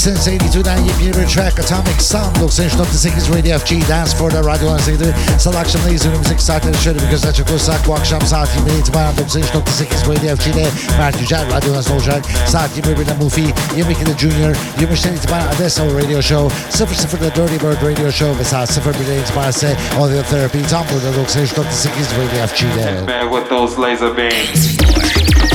Since 82'den yepyeni bir track Atomic Sound 93.8 Radio FG Dance Floor'da Radyo 18'de Salı akşamındayız önümüzdeki saatlere şöyle bir göz açık olursak bu akşam saat 20'den itibaren 93.8 Radio FG FG'de Mert Yücel Radyo Nasıl olacak saat 21'de Mufi 22'de Junior 23'ten itibaren Adesso Radio Show. 00'da Dirty Bird Radio Show ve saat 01'den itibaren ise Audio Therapy tam burada 93.8 Radio FG'de Man with those laser beams.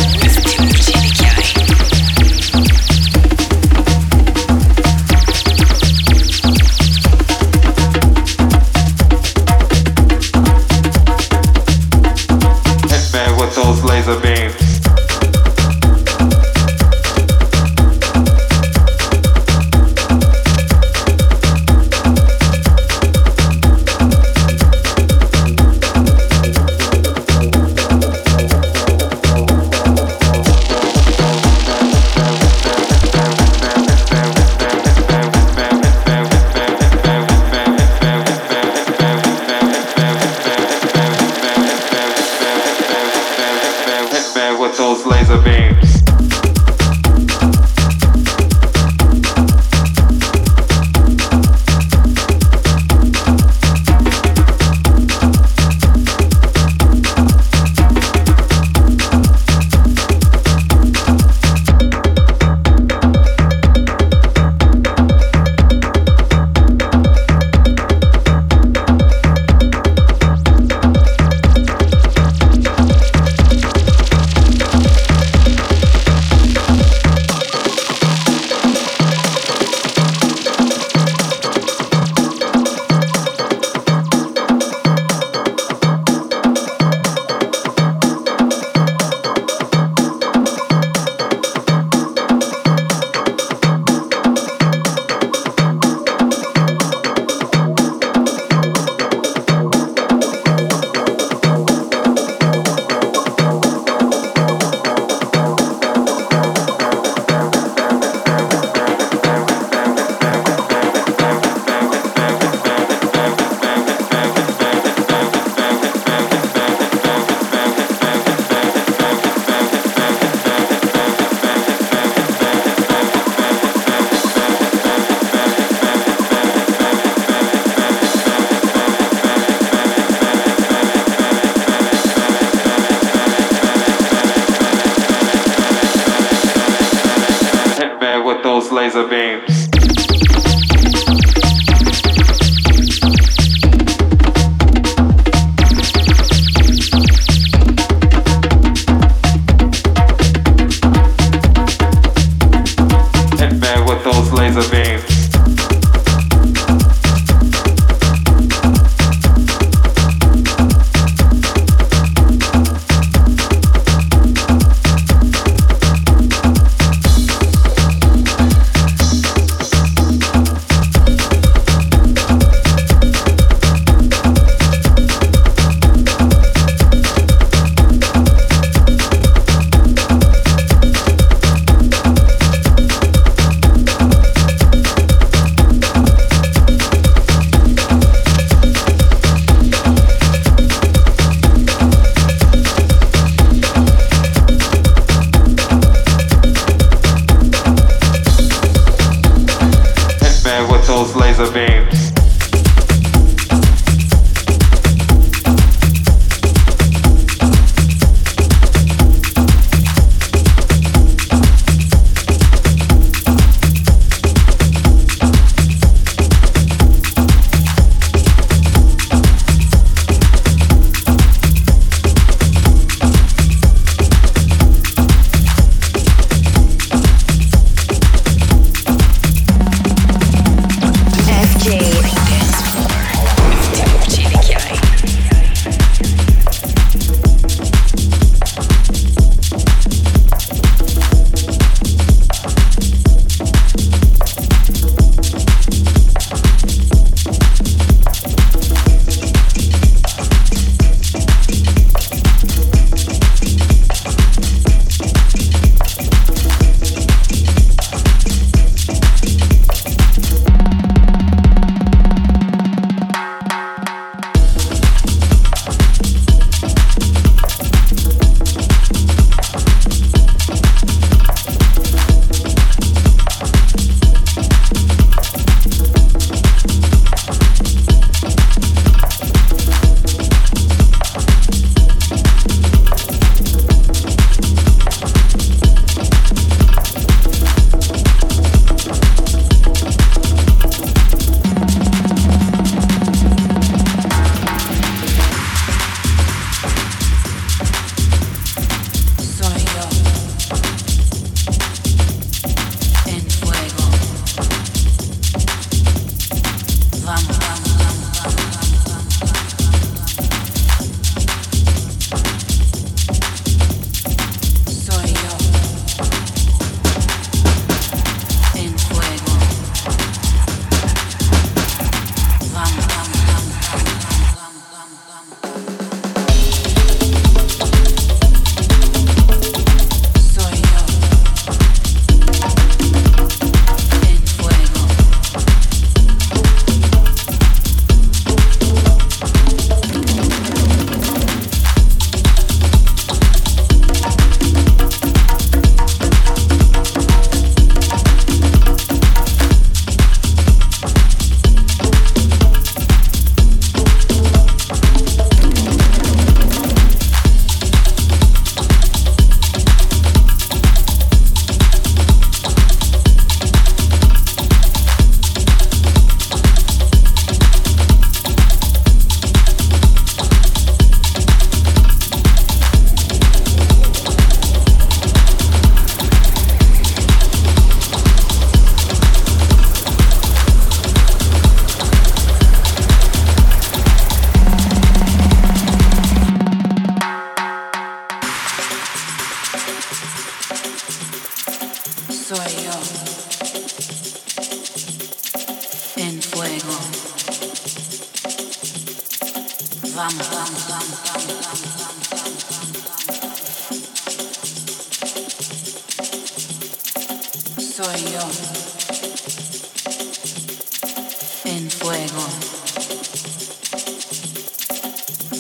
fuego.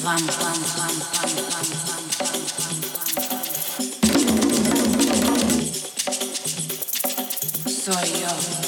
Vamos, vamos, vamos, vamos, vamos, vamos, vamos, vamos. Soy yo.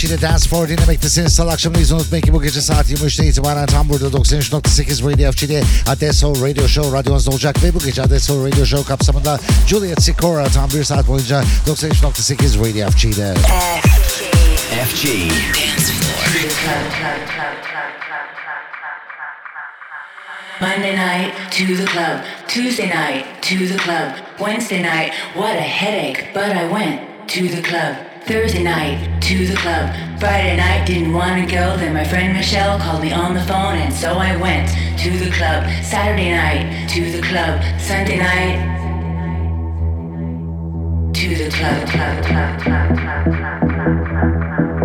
93.8 Radio FG'de Dance for dinlemektesiniz. Salı akşamındayız unutmayın ki bu gece saat 23'te itibaren tam burada 93.8 Radio FG'de Adesso Radio Show radyonuzda olacak ve bu gece Adesso Radio Show kapsamında Juliet Sikora tam bir saat boyunca 93.8 Radio FG'de. FG. Dance floor. Monday night to the club, Tuesday night to the club, Wednesday night, what a headache, but I went to the club. Thursday night to the club, Friday night didn't want to go, then my friend Michelle called me on the phone and so I went to the club. Saturday night to the club, Sunday night to the club, club, club, club, club, club, club. Monday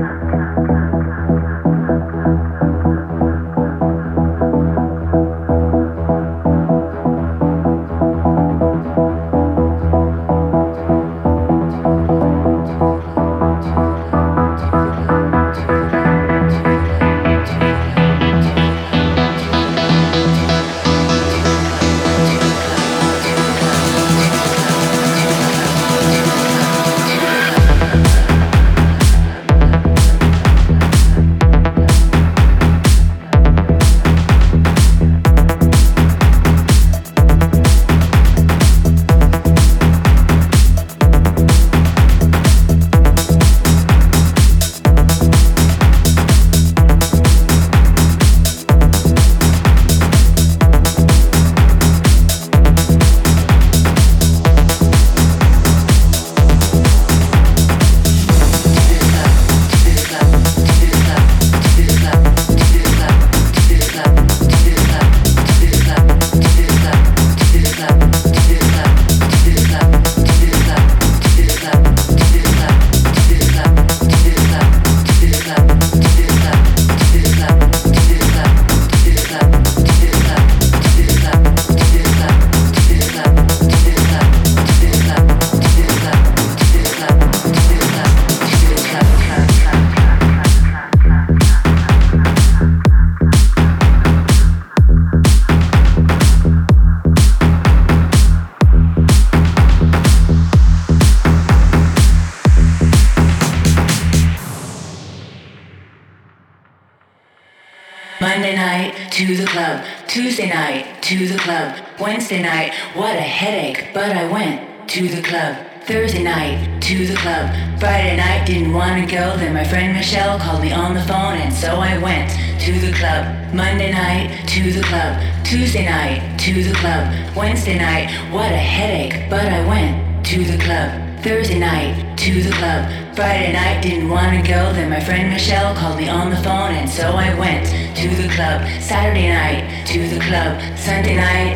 to the club, Tuesday night to the club, Wednesday night, what a headache, but I went to the club. Thursday night to the club, Friday night didn't want to go, then my friend Michelle called me on the phone and so I went to the club. Monday night to the club, Tuesday night to the club, Wednesday night, what a headache, but I went to the club. Thursday night to the club. Friday night didn't want to go, then my friend Michelle called me on the phone and so I went to the club. Saturday night to the club. Sunday night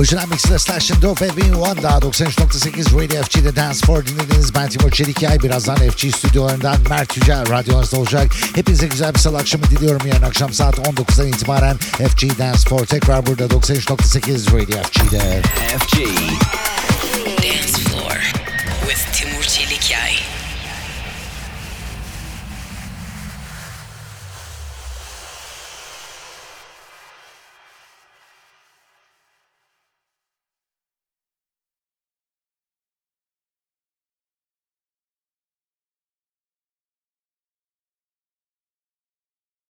Orijinal Mix'de Slash and Dope Edwin daha 93.8 Radio FG'de Dance for dinlediğiniz ben Timur Çelikay. Birazdan FG stüdyolarından Mert Yücel radyonuzda olacak. Hepinize güzel bir salı akşamı diliyorum. Yarın akşam saat 19'dan itibaren FG Dance for tekrar burada 93.8 Radio FG'de. FG. Dance floor with Timur Çelikay.